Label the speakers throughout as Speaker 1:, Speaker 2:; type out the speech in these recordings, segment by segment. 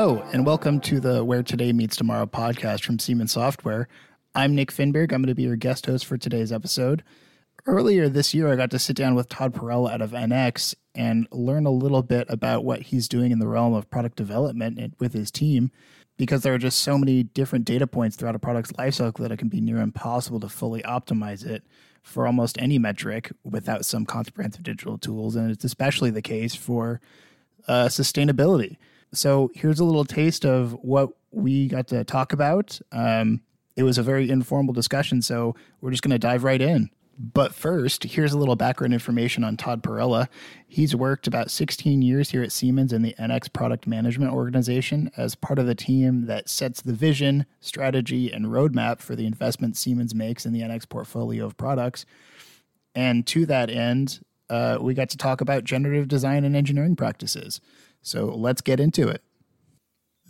Speaker 1: Hello, and welcome to the Where Today Meets Tomorrow podcast from Siemens Software. I'm Nick Finberg. I'm going to be your guest host for today's episode. Earlier this year, I got to sit down with Todd Perella out of NX and learn a little bit about what he's doing in the realm of product development with his team because there are just so many different data points throughout a product's lifecycle that it can be near impossible to fully optimize it for almost any metric without some comprehensive digital tools. And it's especially the case for uh, sustainability. So here's a little taste of what we got to talk about. Um, it was a very informal discussion, so we're just going to dive right in. But first, here's a little background information on Todd Perella. He's worked about 16 years here at Siemens in the NX product management organization as part of the team that sets the vision, strategy, and roadmap for the investment Siemens makes in the NX portfolio of products. And to that end, uh, we got to talk about generative design and engineering practices. So let's get into it.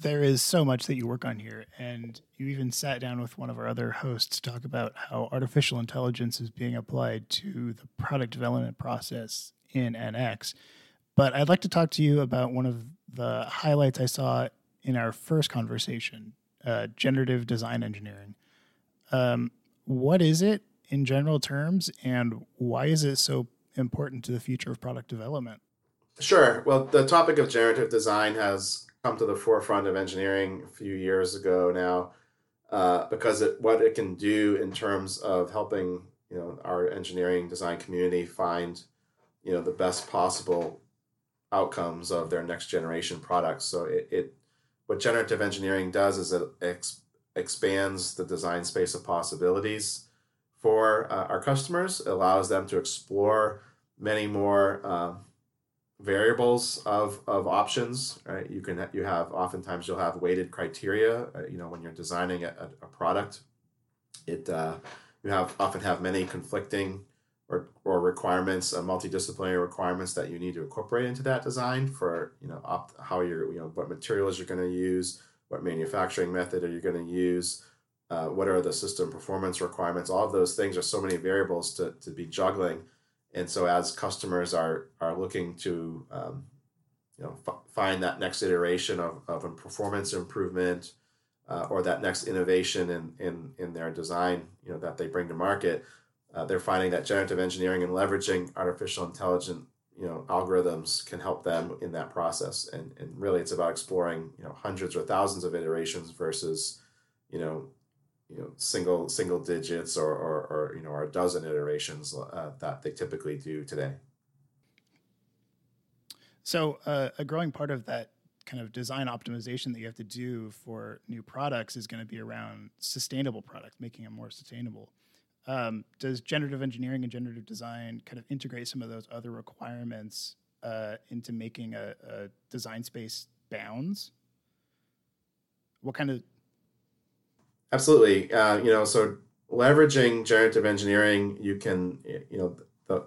Speaker 1: There is so much that you work on here, and you even sat down with one of our other hosts to talk about how artificial intelligence is being applied to the product development process in NX. But I'd like to talk to you about one of the highlights I saw in our first conversation uh, generative design engineering. Um, what is it in general terms, and why is it so important to the future of product development?
Speaker 2: Sure. Well, the topic of generative design has come to the forefront of engineering a few years ago now, uh, because it, what it can do in terms of helping you know our engineering design community find you know the best possible outcomes of their next generation products. So it, it what generative engineering does is it ex- expands the design space of possibilities for uh, our customers. It allows them to explore many more. Uh, variables of, of options right? You can you have oftentimes you'll have weighted criteria uh, you know when you're designing a, a product. It uh, you have often have many conflicting or, or requirements uh, multidisciplinary requirements that you need to incorporate into that design for you know opt, how you're you know what materials you're going to use what manufacturing method are you going to use uh, what are the system performance requirements? All of those things are so many variables to, to be juggling and so as customers are are looking to um, you know f- find that next iteration of, of a performance improvement uh, or that next innovation in, in in their design you know that they bring to market uh, they're finding that generative engineering and leveraging artificial intelligence you know algorithms can help them in that process. And and really it's about exploring you know hundreds or thousands of iterations versus you know you know single single digits or or, or you know or a dozen iterations uh, that they typically do today.
Speaker 1: So uh, a growing part of that kind of design optimization that you have to do for new products is going to be around sustainable products, making them more sustainable. Um, does generative engineering and generative design kind of integrate some of those other requirements uh, into making a, a design space bounds? What kind of
Speaker 2: Absolutely. Uh, you know, so leveraging generative engineering, you can, you know, the,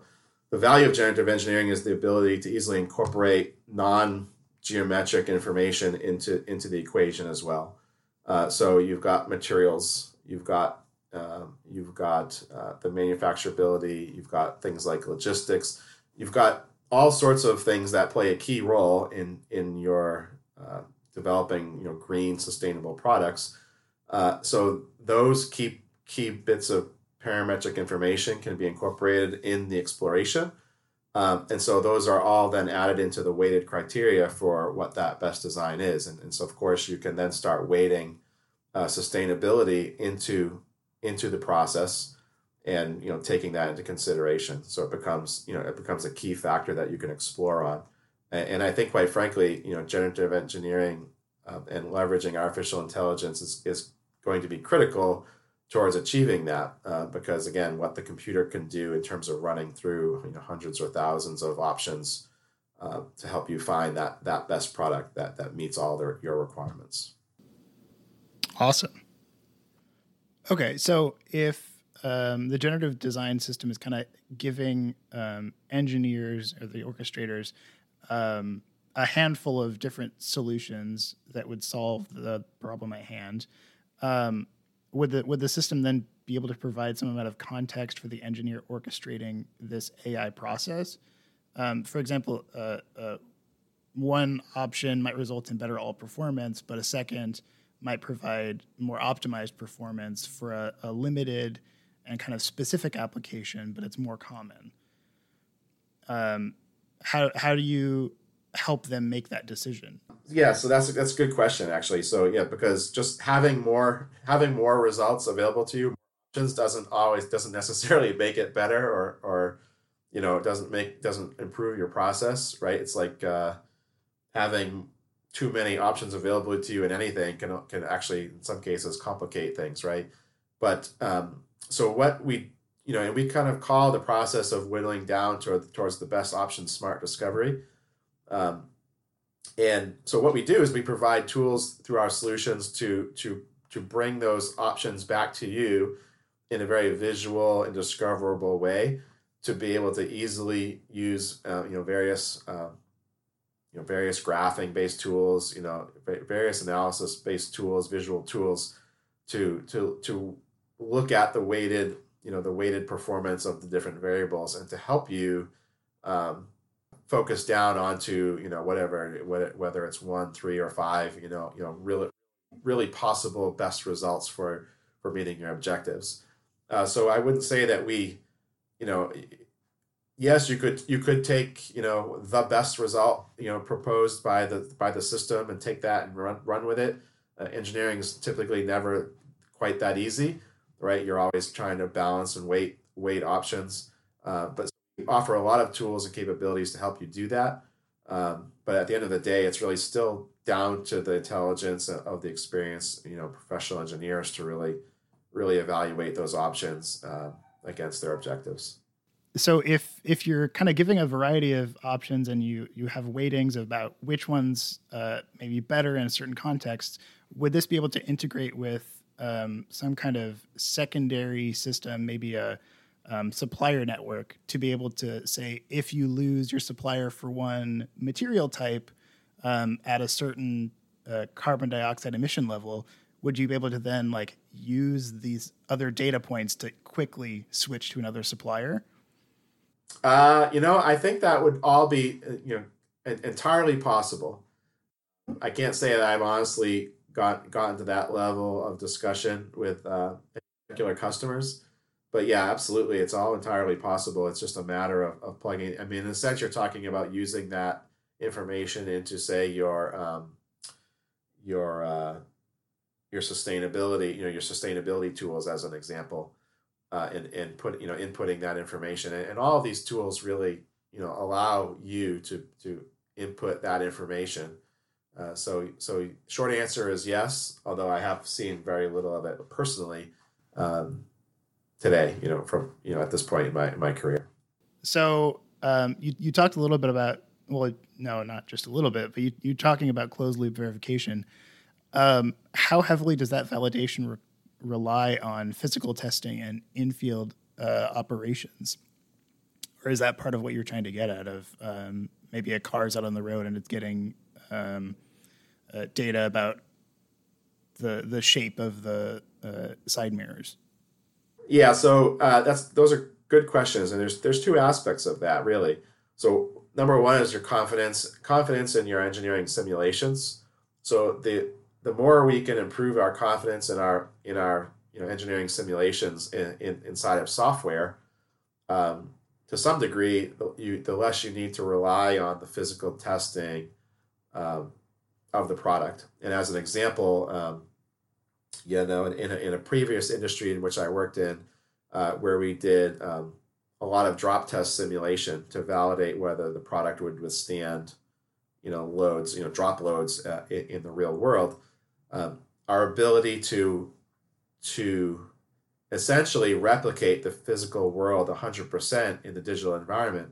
Speaker 2: the value of generative engineering is the ability to easily incorporate non geometric information into, into the equation as well. Uh, so you've got materials, you've got, uh, you've got uh, the manufacturability, you've got things like logistics, you've got all sorts of things that play a key role in, in your uh, developing, you know, green, sustainable products uh, so those key key bits of parametric information can be incorporated in the exploration. Um, and so those are all then added into the weighted criteria for what that best design is. And, and so of course you can then start weighting uh, sustainability into into the process and you know taking that into consideration. So it becomes you know it becomes a key factor that you can explore on. And, and I think quite frankly, you know, generative engineering um, and leveraging artificial intelligence is, is going to be critical towards achieving that uh, because again what the computer can do in terms of running through you know hundreds or thousands of options uh, to help you find that that best product that that meets all their, your requirements.
Speaker 1: Awesome. Okay so if um, the generative design system is kind of giving um, engineers or the orchestrators um, a handful of different solutions that would solve the problem at hand um, would the would the system then be able to provide some amount of context for the engineer orchestrating this AI process? Um, for example, uh, uh, one option might result in better all performance, but a second might provide more optimized performance for a, a limited and kind of specific application, but it's more common. Um, how how do you help them make that decision?
Speaker 2: Yeah, so that's that's a good question actually. So yeah, because just having more having more results available to you options doesn't always doesn't necessarily make it better or or you know it doesn't make doesn't improve your process, right? It's like uh, having too many options available to you in anything can can actually in some cases complicate things, right? But um, so what we you know, and we kind of call the process of whittling down toward, towards the best option smart discovery. Um, and so what we do is we provide tools through our solutions to to to bring those options back to you in a very visual and discoverable way to be able to easily use uh, you know various um, you know various graphing based tools you know various analysis based tools visual tools to to to look at the weighted you know the weighted performance of the different variables and to help you um, focus down onto you know whatever whether it's one three or five you know you know really really possible best results for for meeting your objectives. Uh, so i wouldn't say that we you know yes you could you could take you know the best result you know proposed by the by the system and take that and run run with it. Uh, engineering is typically never quite that easy right? You're always trying to balance and weight weight options, uh, but offer a lot of tools and capabilities to help you do that. Um, but at the end of the day, it's really still down to the intelligence of the experience, you know, professional engineers to really, really evaluate those options uh, against their objectives.
Speaker 1: So if if you're kind of giving a variety of options and you you have weightings about which ones uh, may be better in a certain context, would this be able to integrate with um, some kind of secondary system, maybe a um, supplier network, to be able to say if you lose your supplier for one material type um, at a certain uh, carbon dioxide emission level, would you be able to then like use these other data points to quickly switch to another supplier?
Speaker 2: Uh, you know, I think that would all be uh, you know entirely possible. I can't say that I've honestly got gotten to that level of discussion with uh, particular customers. But yeah, absolutely, it's all entirely possible. It's just a matter of, of plugging. I mean, in a sense, you're talking about using that information into, say, your um, your uh, your sustainability, you know, your sustainability tools as an example, uh, and and put you know inputting that information, and, and all of these tools really you know allow you to to input that information uh, so, so short answer is yes. Although I have seen very little of it personally um, today. You know, from you know at this point in my my career.
Speaker 1: So um, you you talked a little bit about well, no, not just a little bit, but you you talking about closed loop verification. Um, how heavily does that validation re- rely on physical testing and infield uh, operations, or is that part of what you're trying to get out of? Um, maybe a car's out on the road and it's getting um, uh, data about the the shape of the uh, side mirrors?
Speaker 2: Yeah, so uh, that's those are good questions, and there's there's two aspects of that really. So number one is your confidence confidence in your engineering simulations. So the the more we can improve our confidence in our in our you know engineering simulations in, in inside of software, um, to some degree, the, you, the less you need to rely on the physical testing um, of the product. And as an example, um, you know, in, in a, in, a, previous industry in which I worked in, uh, where we did um, a lot of drop test simulation to validate whether the product would withstand, you know, loads, you know, drop loads uh, in, in, the real world. Um, our ability to to essentially replicate the physical world 100% in the digital environment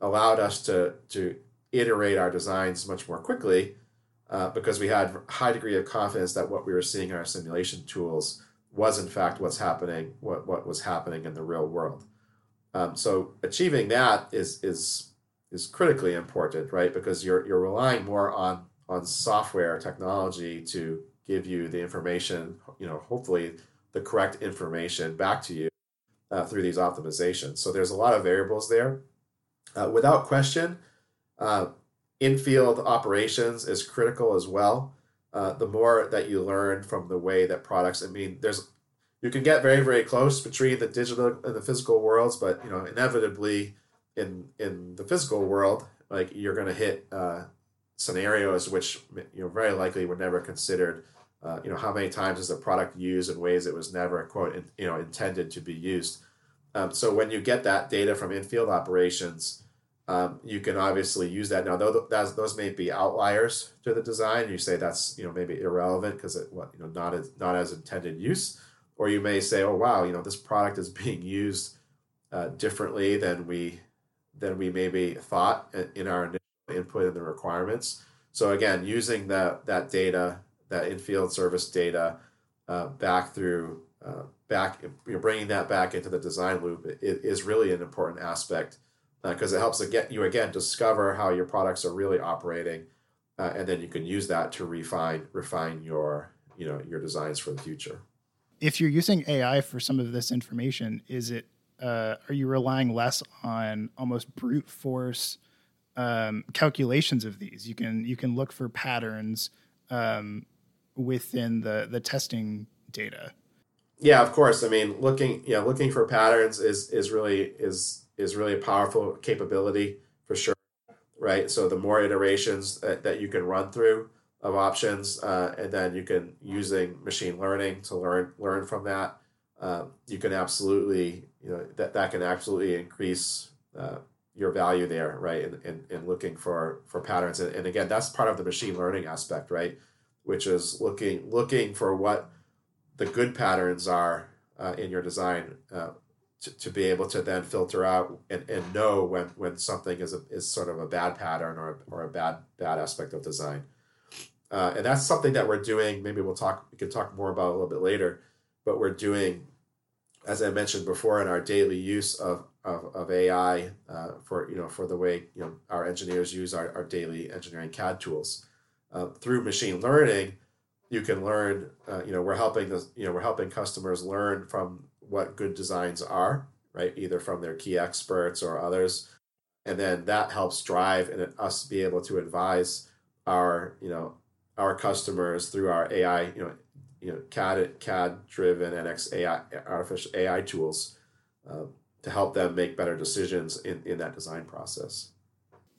Speaker 2: allowed us to to iterate our designs much more quickly uh, because we had high degree of confidence that what we were seeing in our simulation tools was in fact what's happening, what, what was happening in the real world. Um, so achieving that is is is critically important, right? Because you're you're relying more on on software technology to give you the information, you know, hopefully the correct information back to you uh, through these optimizations. So there's a lot of variables there. Uh, without question, uh, in-field operations is critical as well. Uh, the more that you learn from the way that products, I mean, there's you can get very very close between the digital and the physical worlds, but you know inevitably in in the physical world, like you're going to hit uh, scenarios which you know very likely were never considered. Uh, you know how many times is a product used in ways it was never quote in, you know intended to be used. Um, so when you get that data from in-field operations, um, you can obviously use that. Now, those, those may be outliers to the design. You say that's you know maybe irrelevant because it what you know not as not as intended use, or you may say, oh wow, you know this product is being used uh, differently than we than we maybe thought in our initial input in the requirements. So again, using that that data, that in-field service data, uh, back through uh, back you know, bringing that back into the design loop is really an important aspect because uh, it helps get you again discover how your products are really operating, uh, and then you can use that to refine refine your you know your designs for the future.
Speaker 1: If you're using AI for some of this information, is it uh, are you relying less on almost brute force um, calculations of these? You can you can look for patterns um, within the the testing data.
Speaker 2: Yeah, of course. I mean, looking yeah, looking for patterns is is really is is really a powerful capability for sure, right? So the more iterations that, that you can run through of options, uh, and then you can using machine learning to learn learn from that, uh, you can absolutely you know that that can absolutely increase uh, your value there, right? In, in, in looking for for patterns, and, and again, that's part of the machine learning aspect, right? Which is looking looking for what the good patterns are uh, in your design uh, to, to be able to then filter out and, and know when, when something is a, is sort of a bad pattern or, or a bad bad aspect of design. Uh, and that's something that we're doing. Maybe we'll talk. We can talk more about a little bit later. But we're doing, as I mentioned before, in our daily use of of, of AI uh, for you know for the way you know our engineers use our, our daily engineering CAD tools uh, through machine learning. You can learn. Uh, you know, we're helping the you know we're helping customers learn from what good designs are, right? Either from their key experts or others. And then that helps drive and us be able to advise our, you know, our customers through our AI, you know, you know, CAD CAD driven NX AI artificial AI tools uh, to help them make better decisions in, in that design process.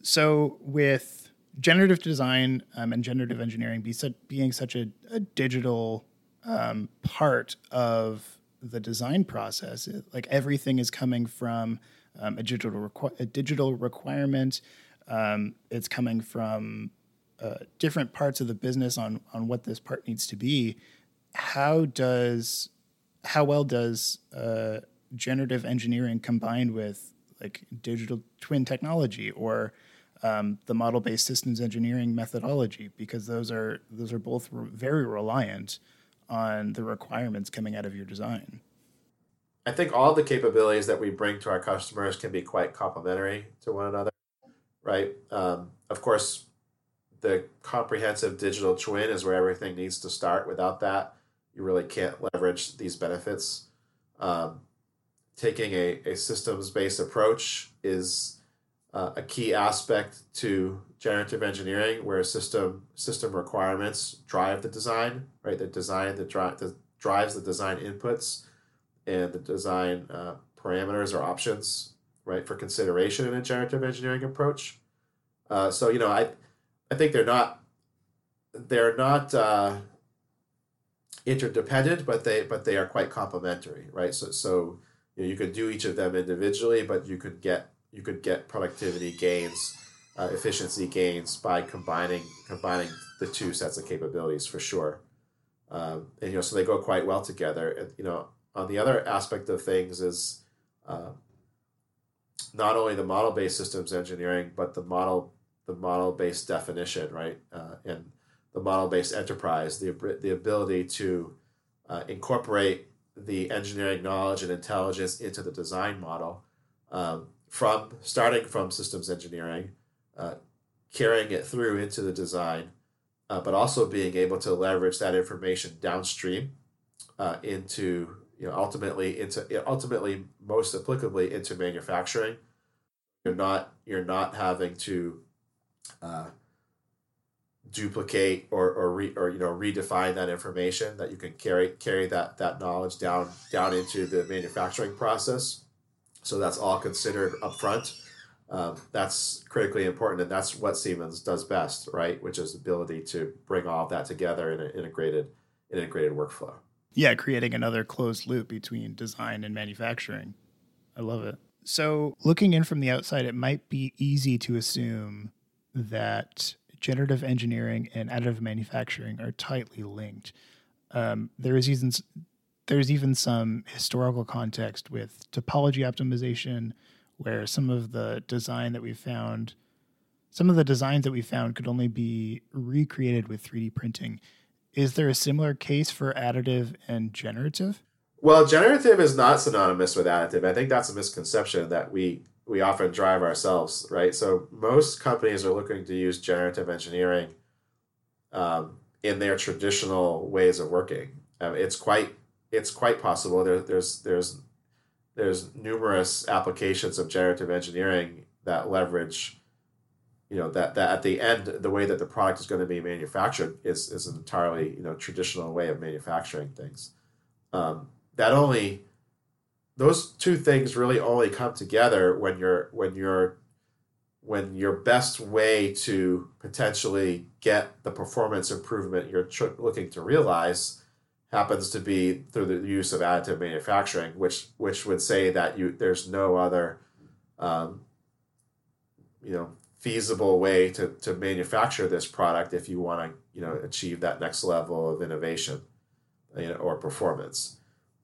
Speaker 1: So with generative design um, and generative engineering be being such a, a digital um, part of the design process. It, like everything is coming from um, a digital requ- a digital requirement. Um, it's coming from uh, different parts of the business on on what this part needs to be. How does how well does uh, generative engineering combined with like digital twin technology or um, the model-based systems engineering methodology because those are those are both re- very reliant on the requirements coming out of your design?
Speaker 2: I think all the capabilities that we bring to our customers can be quite complementary to one another, right? Um, of course, the comprehensive digital twin is where everything needs to start. Without that, you really can't leverage these benefits. Um, taking a, a systems based approach is uh, a key aspect to generative engineering, where system system requirements drive the design, right? The design that, dri- that drives the design inputs and the design uh, parameters or options, right, for consideration in a generative engineering approach. Uh, so you know, I I think they're not they're not uh, interdependent, but they but they are quite complementary, right? So so you, know, you could do each of them individually, but you could get you could get productivity gains, uh, efficiency gains by combining combining the two sets of capabilities for sure. Um, and you know, so they go quite well together. And you know, on the other aspect of things is uh, not only the model based systems engineering, but the model the model based definition, right, uh, and the model based enterprise, the the ability to uh, incorporate the engineering knowledge and intelligence into the design model um, from starting from systems engineering, uh, carrying it through into the design, uh, but also being able to leverage that information downstream uh, into you know ultimately into ultimately most applicably into manufacturing. You're not you're not having to uh, duplicate or or, re, or you know redefine that information that you can carry carry that that knowledge down down into the manufacturing process so that's all considered upfront. Um, that's critically important and that's what siemens does best right? Which is the ability to bring all of that together in an integrated integrated workflow.
Speaker 1: Yeah creating another closed loop between design and manufacturing. I love it. So looking in from the outside it might be easy to assume that generative engineering and additive manufacturing are tightly linked. Um, there is even there's even some historical context with topology optimization, where some of the design that we found, some of the designs that we found could only be recreated with 3D printing. Is there a similar case for additive and generative?
Speaker 2: Well, generative is not synonymous with additive. I think that's a misconception that we we often drive ourselves, right? So most companies are looking to use generative engineering um, in their traditional ways of working. Um, it's quite it's quite possible. There, there's there's there's numerous applications of generative engineering that leverage, you know, that, that at the end the way that the product is going to be manufactured is is an entirely you know traditional way of manufacturing things. Um, that only those two things really only come together when you're when you're when your best way to potentially get the performance improvement you're tr- looking to realize happens to be through the use of additive manufacturing, which which would say that you there's no other, um, you know, feasible way to, to manufacture this product if you want to you know achieve that next level of innovation, you know, or performance.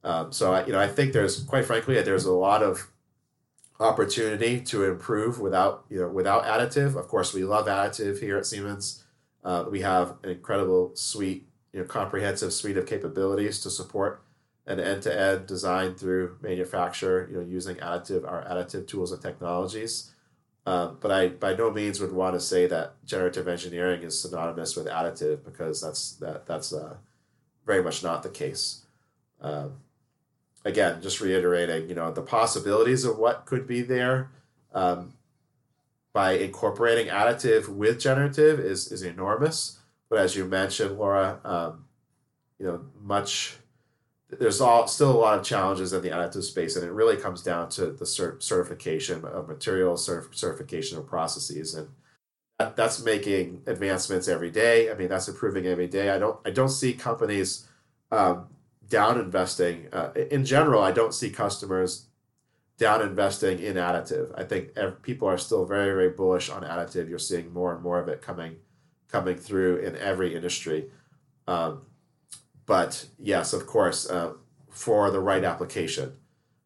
Speaker 2: Um, so I, you know, I think there's quite frankly there's a lot of opportunity to improve without you know without additive. Of course, we love additive here at Siemens. Uh, we have an incredible suite, you know, comprehensive suite of capabilities to support an end-to-end design through manufacture. You know, using additive our additive tools and technologies. Um, but I by no means would want to say that generative engineering is synonymous with additive because that's that that's uh, very much not the case. Um, again, just reiterating, you know, the possibilities of what could be there um, by incorporating additive with generative is is enormous. But as you mentioned, Laura, um, you know, much there's all still a lot of challenges in the additive space, and it really comes down to the cert- certification of materials, cert- certification of processes, and that, that's making advancements every day. I mean, that's improving every day. I don't I don't see companies um, down investing uh, in general i don't see customers down investing in additive i think people are still very very bullish on additive you're seeing more and more of it coming coming through in every industry um, but yes of course uh, for the right application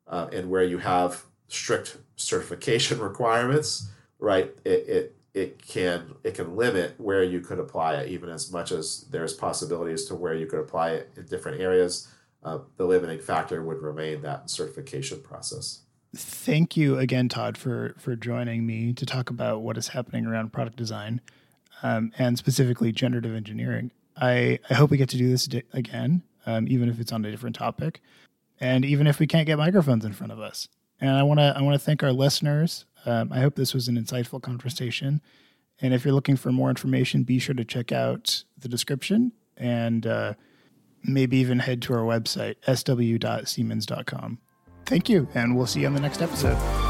Speaker 2: uh, and where you have strict certification requirements right it, it it can it can limit where you could apply it even as much as there's possibilities to where you could apply it in different areas uh, the limiting factor would remain that certification process.
Speaker 1: Thank you again, Todd, for for joining me to talk about what is happening around product design um, and specifically generative engineering. I, I hope we get to do this again, um, even if it's on a different topic, and even if we can't get microphones in front of us. And I want to I want to thank our listeners. Um, I hope this was an insightful conversation. And if you're looking for more information, be sure to check out the description and. Uh, maybe even head to our website, sw.siemens.com. Thank you, and we'll see you on the next episode.